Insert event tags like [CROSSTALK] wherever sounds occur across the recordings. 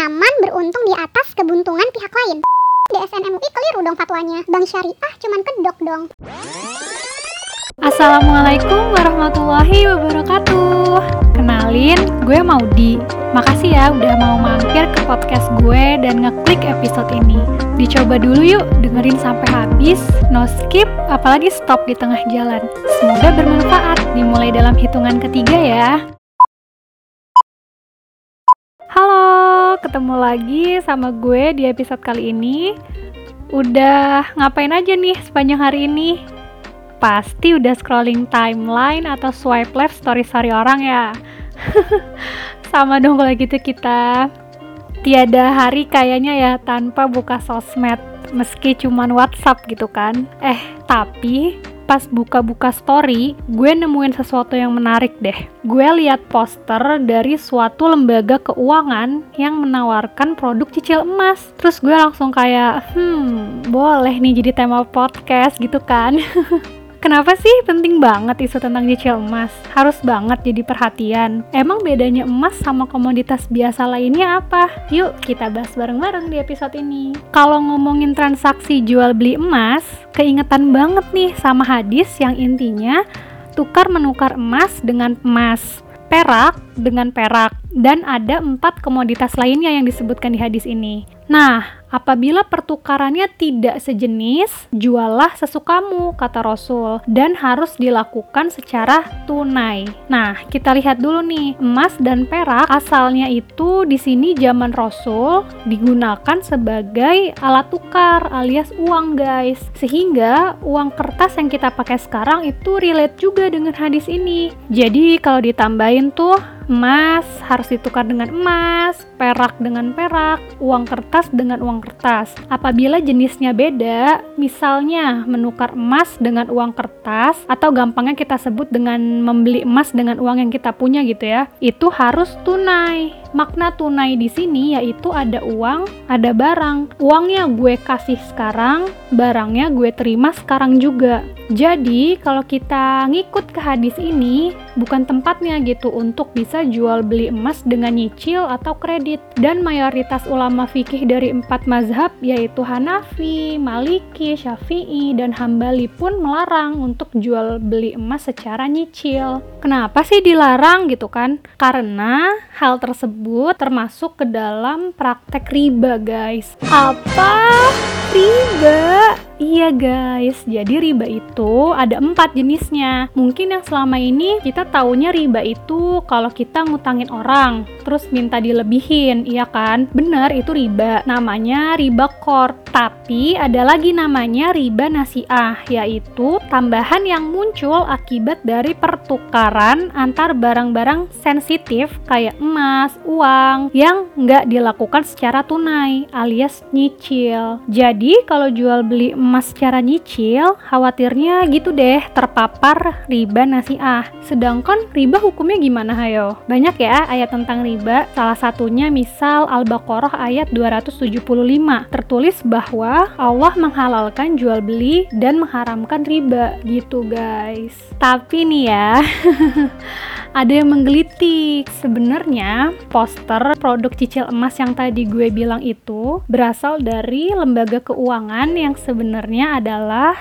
nyaman beruntung di atas kebuntungan pihak lain. DSN MUI keliru dong fatwanya. Bank syariah cuman kedok dong. Assalamualaikum warahmatullahi wabarakatuh. Kenalin, gue Maudi. Makasih ya udah mau mampir ke podcast gue dan ngeklik episode ini. Dicoba dulu yuk, dengerin sampai habis. No skip, apalagi stop di tengah jalan. Semoga bermanfaat, dimulai dalam hitungan ketiga ya. Halo, ketemu lagi sama gue di episode kali ini Udah ngapain aja nih sepanjang hari ini? pasti udah scrolling timeline atau swipe left story-story orang ya. [LAUGHS] Sama dong kalau gitu kita. Tiada hari kayaknya ya tanpa buka sosmed, meski cuman WhatsApp gitu kan. Eh, tapi pas buka-buka story, gue nemuin sesuatu yang menarik deh. Gue lihat poster dari suatu lembaga keuangan yang menawarkan produk cicil emas. Terus gue langsung kayak, hmm, boleh nih jadi tema podcast gitu kan. [LAUGHS] Kenapa sih penting banget isu tentang cicil emas? Harus banget jadi perhatian. Emang bedanya emas sama komoditas biasa lainnya apa? Yuk kita bahas bareng-bareng di episode ini. Kalau ngomongin transaksi jual beli emas, keingetan banget nih sama hadis yang intinya tukar menukar emas dengan emas perak dengan perak, dan ada empat komoditas lainnya yang disebutkan di hadis ini. Nah, apabila pertukarannya tidak sejenis, jualah sesukamu, kata Rasul, dan harus dilakukan secara tunai. Nah, kita lihat dulu nih, emas dan perak asalnya itu di sini zaman Rasul digunakan sebagai alat tukar alias uang, guys. Sehingga uang kertas yang kita pakai sekarang itu relate juga dengan hadis ini. Jadi, kalau ditambahin tuh emas harus ditukar dengan emas, perak dengan perak, uang kertas dengan uang kertas. Apabila jenisnya beda, misalnya menukar emas dengan uang kertas atau gampangnya kita sebut dengan membeli emas dengan uang yang kita punya gitu ya, itu harus tunai. Makna tunai di sini yaitu ada uang, ada barang. Uangnya gue kasih sekarang, barangnya gue terima sekarang juga. Jadi, kalau kita ngikut ke hadis ini, bukan tempatnya gitu untuk bisa jual beli emas dengan nyicil atau kredit. Dan mayoritas ulama fikih dari empat mazhab yaitu Hanafi, Maliki, Syafi'i, dan Hambali pun melarang untuk jual beli emas secara nyicil. Kenapa sih dilarang gitu kan? Karena hal tersebut termasuk ke dalam praktek riba guys apa riba Iya guys, jadi riba itu ada empat jenisnya. Mungkin yang selama ini kita taunya riba itu kalau kita ngutangin orang, terus minta dilebihin, iya kan? Bener, itu riba. Namanya riba kor. Tapi ada lagi namanya riba nasiah, yaitu tambahan yang muncul akibat dari pertukaran antar barang-barang sensitif kayak emas, uang, yang nggak dilakukan secara tunai alias nyicil. Jadi kalau jual beli emas secara nyicil, khawatirnya gitu deh terpapar riba nasiah. Sedangkan riba hukumnya gimana hayo? Banyak ya ayat tentang riba, salah satunya misal Al-Baqarah ayat 275 tertulis bahwa Allah menghalalkan jual beli dan mengharamkan riba gitu guys. Tapi nih ya [LAUGHS] ada yang menggelitik. Sebenarnya poster produk cicil emas yang tadi gue bilang itu berasal dari lembaga keuangan yang sebenarnya adalah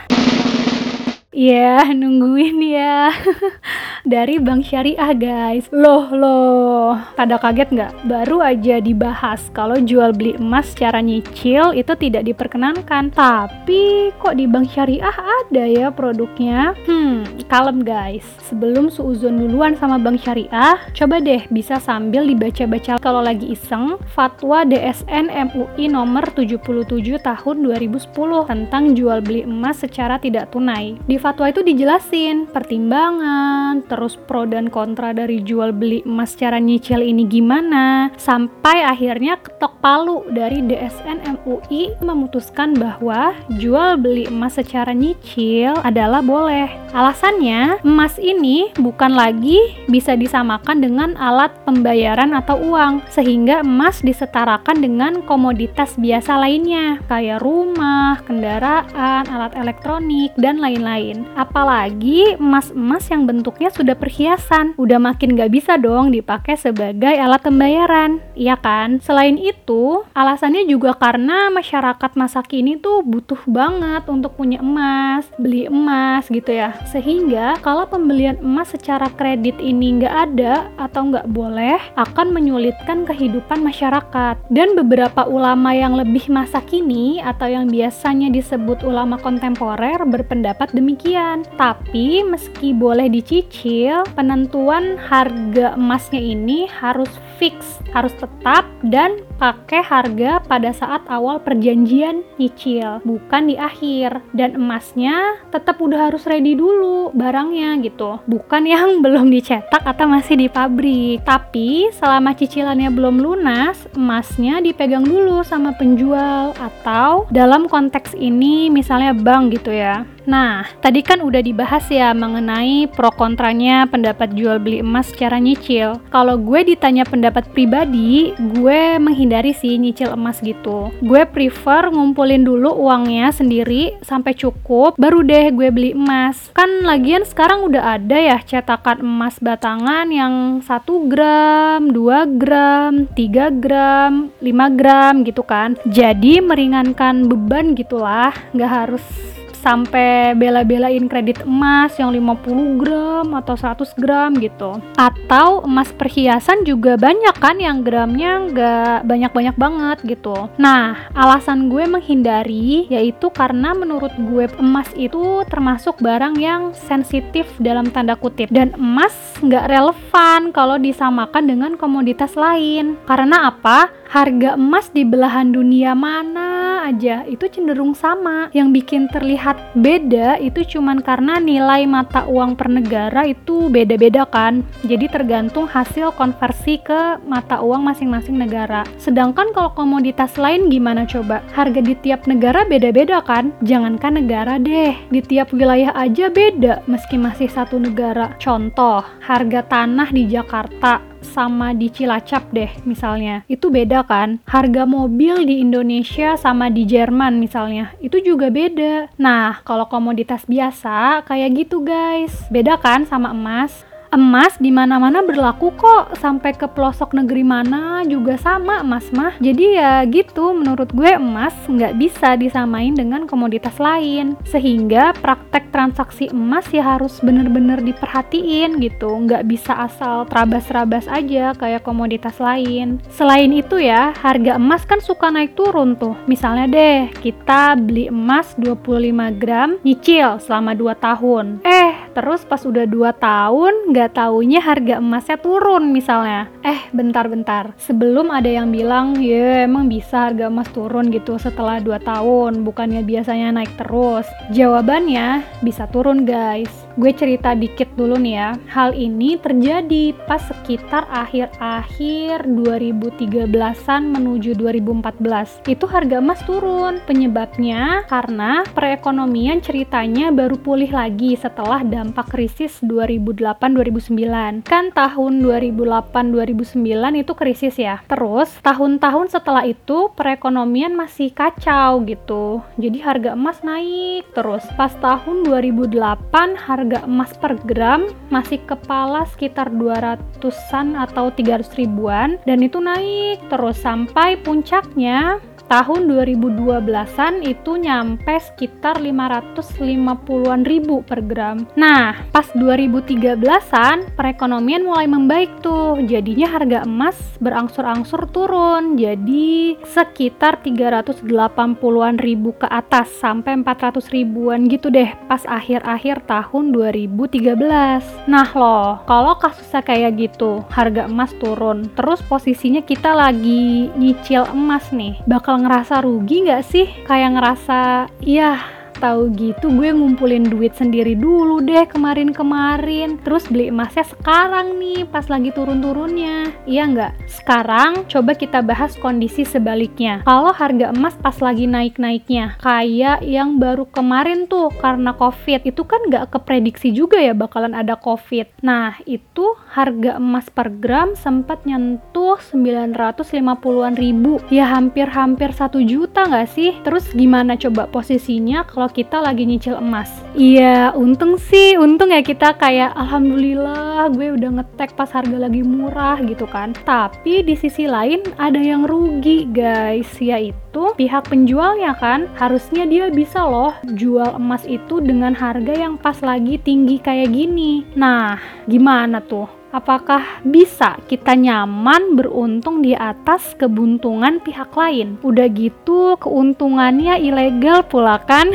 Ya, [LAUGHS] nungguin ya. [LAUGHS] Dari Bank Syariah, guys. Loh, loh. Pada kaget nggak? Baru aja dibahas kalau jual beli emas secara nyicil itu tidak diperkenankan. Tapi kok di Bank Syariah ada ya produknya? Hmm, kalem guys. Sebelum suuzon duluan sama Bank Syariah, coba deh bisa sambil dibaca-baca kalau lagi iseng Fatwa DSN MUI nomor 77 tahun 2010 tentang jual beli emas secara tidak tunai. Di fatwa itu dijelasin pertimbangan, terus pro dan kontra dari jual beli emas secara nyicil ini gimana, sampai akhirnya ketok palu dari DSN MUI memutuskan bahwa jual beli emas secara nyicil adalah boleh. Alasannya, emas ini bukan lagi bisa disamakan dengan alat pembayaran atau uang, sehingga emas disetarakan dengan komoditas biasa lainnya, kayak rumah, kendaraan, alat elektronik, dan lain-lain. Lain. Apalagi emas-emas yang bentuknya sudah perhiasan. Udah makin gak bisa dong dipakai sebagai alat pembayaran. Iya kan? Selain itu, alasannya juga karena masyarakat masa kini tuh butuh banget untuk punya emas, beli emas gitu ya. Sehingga kalau pembelian emas secara kredit ini nggak ada atau nggak boleh, akan menyulitkan kehidupan masyarakat. Dan beberapa ulama yang lebih masa kini atau yang biasanya disebut ulama kontemporer berpendapat demikian. Tapi meski boleh dicicil, penentuan harga emasnya ini harus fix, harus tetap dan pakai harga pada saat awal perjanjian nyicil, bukan di akhir. Dan emasnya tetap udah harus ready dulu barangnya gitu. Bukan [LAUGHS] yang belum dicetak atau masih di pabrik. Tapi selama cicilannya belum lunas, emasnya dipegang dulu sama penjual atau dalam konteks ini misalnya bank gitu ya. Nah, tadi kan udah dibahas ya mengenai pro kontranya pendapat jual beli emas secara nyicil. Kalau gue ditanya pendapat pribadi, gue menghindari sih nyicil emas gitu. Gue prefer ngumpulin dulu uangnya sendiri sampai cukup, baru deh gue beli emas. Kan lagian sekarang udah ada ya cetakan emas batangan yang 1 gram, 2 gram, 3 gram, 5 gram gitu kan. Jadi meringankan beban gitulah, nggak harus sampai bela-belain kredit emas yang 50 gram atau 100 gram gitu. Atau emas perhiasan juga banyak kan yang gramnya nggak banyak-banyak banget gitu. Nah alasan gue menghindari yaitu karena menurut gue emas itu termasuk barang yang sensitif dalam tanda kutip. Dan emas nggak relevan kalau disamakan dengan komoditas lain. Karena apa? Harga emas di belahan dunia mana aja itu cenderung sama. Yang bikin terlihat beda itu cuman karena nilai mata uang per negara itu beda-beda kan. Jadi tergantung hasil konversi ke mata uang masing-masing negara. Sedangkan kalau komoditas lain gimana coba? Harga di tiap negara beda-beda kan? Jangankan negara deh, di tiap wilayah aja beda meski masih satu negara. Contoh, harga tanah di Jakarta sama di Cilacap deh misalnya. Itu beda kan? Harga mobil di Indonesia sama di Jerman misalnya. Itu juga beda. Nah kalau komoditas biasa kayak gitu guys. Beda kan sama emas emas di mana-mana berlaku kok. Sampai ke pelosok negeri mana juga sama emas mah. Jadi ya gitu menurut gue emas nggak bisa disamain dengan komoditas lain. Sehingga praktek transaksi emas ya harus bener-bener diperhatiin gitu. Nggak bisa asal terabas-terabas aja kayak komoditas lain. Selain itu ya harga emas kan suka naik turun tuh. Misalnya deh kita beli emas 25 gram nyicil selama 2 tahun. Eh terus pas udah 2 tahun nggak taunya harga emasnya turun misalnya. Eh, bentar-bentar. Sebelum ada yang bilang, ya emang bisa harga emas turun gitu setelah 2 tahun, bukannya biasanya naik terus. Jawabannya, bisa turun guys. Gue cerita dikit dulu nih ya. Hal ini terjadi pas sekitar akhir-akhir 2013-an menuju 2014. Itu harga emas turun. Penyebabnya karena perekonomian ceritanya baru pulih lagi setelah dampak krisis 2008 2009. Kan tahun 2008-2009 itu krisis ya. Terus tahun-tahun setelah itu perekonomian masih kacau gitu. Jadi harga emas naik terus. Pas tahun 2008 harga emas per gram masih kepala sekitar 200-an atau 300 ribuan dan itu naik terus sampai puncaknya tahun 2012-an itu nyampe sekitar 550-an ribu per gram. Nah, pas 2013-an perekonomian mulai membaik tuh. Jadinya harga emas berangsur-angsur turun. Jadi sekitar 380-an ribu ke atas sampai 400 ribuan gitu deh pas akhir-akhir tahun 2013. Nah loh, kalau kasusnya kayak gitu, harga emas turun, terus posisinya kita lagi nyicil emas nih, bakal ngerasa rugi nggak sih? Kayak ngerasa, iya tahu gitu gue ngumpulin duit sendiri dulu deh kemarin-kemarin. Terus beli emasnya sekarang nih pas lagi turun-turunnya. Iya nggak? sekarang coba kita bahas kondisi sebaliknya. Kalau harga emas pas lagi naik-naiknya kayak yang baru kemarin tuh karena covid. Itu kan nggak keprediksi juga ya bakalan ada covid. Nah itu harga emas per gram sempat nyentuh 950-an ribu. Ya hampir-hampir satu juta nggak sih? Terus gimana coba posisinya? Kalau kalau kita lagi nyicil emas. Iya, untung sih, untung ya kita kayak alhamdulillah gue udah ngetek pas harga lagi murah gitu kan. Tapi di sisi lain ada yang rugi guys, yaitu pihak penjualnya kan harusnya dia bisa loh jual emas itu dengan harga yang pas lagi tinggi kayak gini. Nah, gimana tuh? Apakah bisa kita nyaman beruntung di atas kebuntungan pihak lain? Udah gitu keuntungannya ilegal pula kan?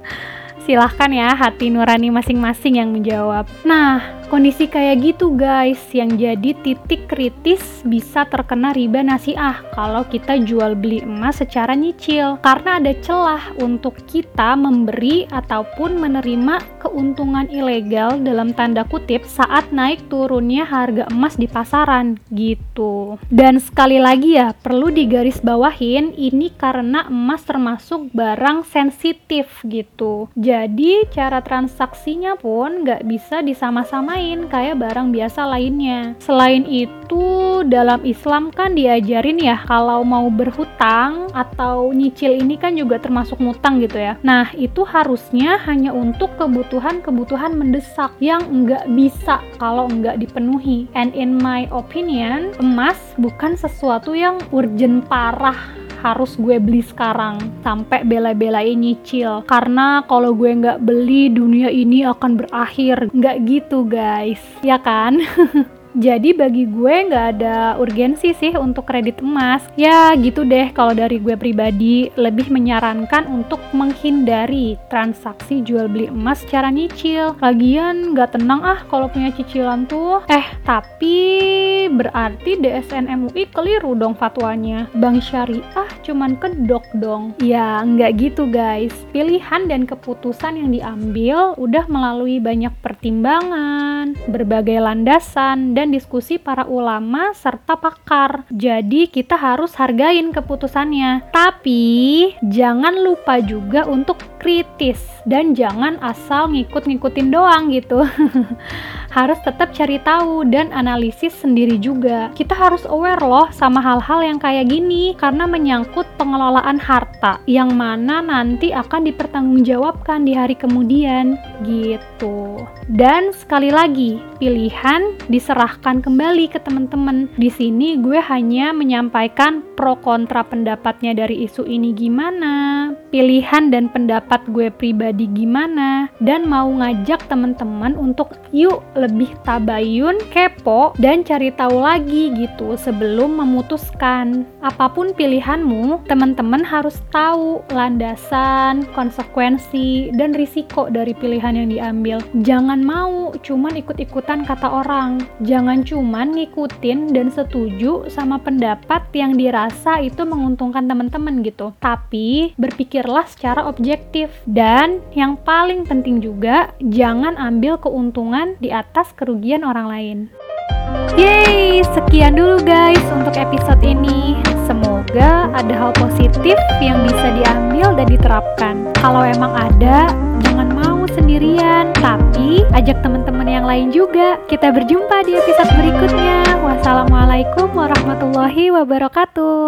[LAUGHS] Silahkan ya hati nurani masing-masing yang menjawab. Nah, kondisi kayak gitu guys yang jadi titik kritis bisa terkena riba nasiah kalau kita jual beli emas secara nyicil karena ada celah untuk kita memberi ataupun menerima keuntungan ilegal dalam tanda kutip saat naik turunnya harga emas di pasaran gitu. Dan sekali lagi ya perlu digarisbawahin ini karena emas termasuk barang sensitif gitu. Jadi jadi cara transaksinya pun nggak bisa disama-samain kayak barang biasa lainnya. Selain itu, dalam Islam kan diajarin ya kalau mau berhutang atau nyicil ini kan juga termasuk ngutang gitu ya. Nah, itu harusnya hanya untuk kebutuhan-kebutuhan mendesak yang nggak bisa kalau nggak dipenuhi. And in my opinion, emas bukan sesuatu yang urgent parah harus gue beli sekarang sampai bela-belain nyicil karena kalau gue nggak beli dunia ini akan berakhir nggak gitu guys ya kan [LAUGHS] Jadi bagi gue nggak ada urgensi sih untuk kredit emas. Ya gitu deh kalau dari gue pribadi lebih menyarankan untuk menghindari transaksi jual beli emas secara nyicil. Lagian nggak tenang ah kalau punya cicilan tuh. Eh tapi berarti DSN MUI keliru dong fatwanya. Bank syariah cuman kedok dong. Ya nggak gitu guys. Pilihan dan keputusan yang diambil udah melalui banyak pertimbangan, berbagai landasan dan dan diskusi para ulama serta pakar. Jadi kita harus hargain keputusannya. Tapi jangan lupa juga untuk kritis dan jangan asal ngikut-ngikutin doang gitu. [LAUGHS] harus tetap cari tahu dan analisis sendiri juga. Kita harus aware loh sama hal-hal yang kayak gini karena menyangkut pengelolaan harta yang mana nanti akan dipertanggungjawabkan di hari kemudian gitu. Dan sekali lagi, pilihan diserahkan kembali ke teman-teman. Di sini gue hanya menyampaikan pro kontra pendapatnya dari isu ini gimana, pilihan dan pendapat gue pribadi gimana, dan mau ngajak teman-teman untuk yuk lebih tabayun, kepo, dan cari tahu lagi gitu sebelum memutuskan. Apa pun pilihanmu, teman-teman harus tahu landasan, konsekuensi, dan risiko dari pilihan yang diambil. Jangan mau cuman ikut-ikutan kata orang. Jangan cuman ngikutin dan setuju sama pendapat yang dirasa itu menguntungkan teman-teman gitu. Tapi berpikirlah secara objektif dan yang paling penting juga jangan ambil keuntungan di atas kerugian orang lain. Yeay, sekian dulu guys untuk episode ini. Semoga ada hal positif yang bisa diambil dan diterapkan. Kalau emang ada, jangan mau sendirian, tapi ajak teman-teman yang lain juga. Kita berjumpa di episode berikutnya. Wassalamualaikum warahmatullahi wabarakatuh.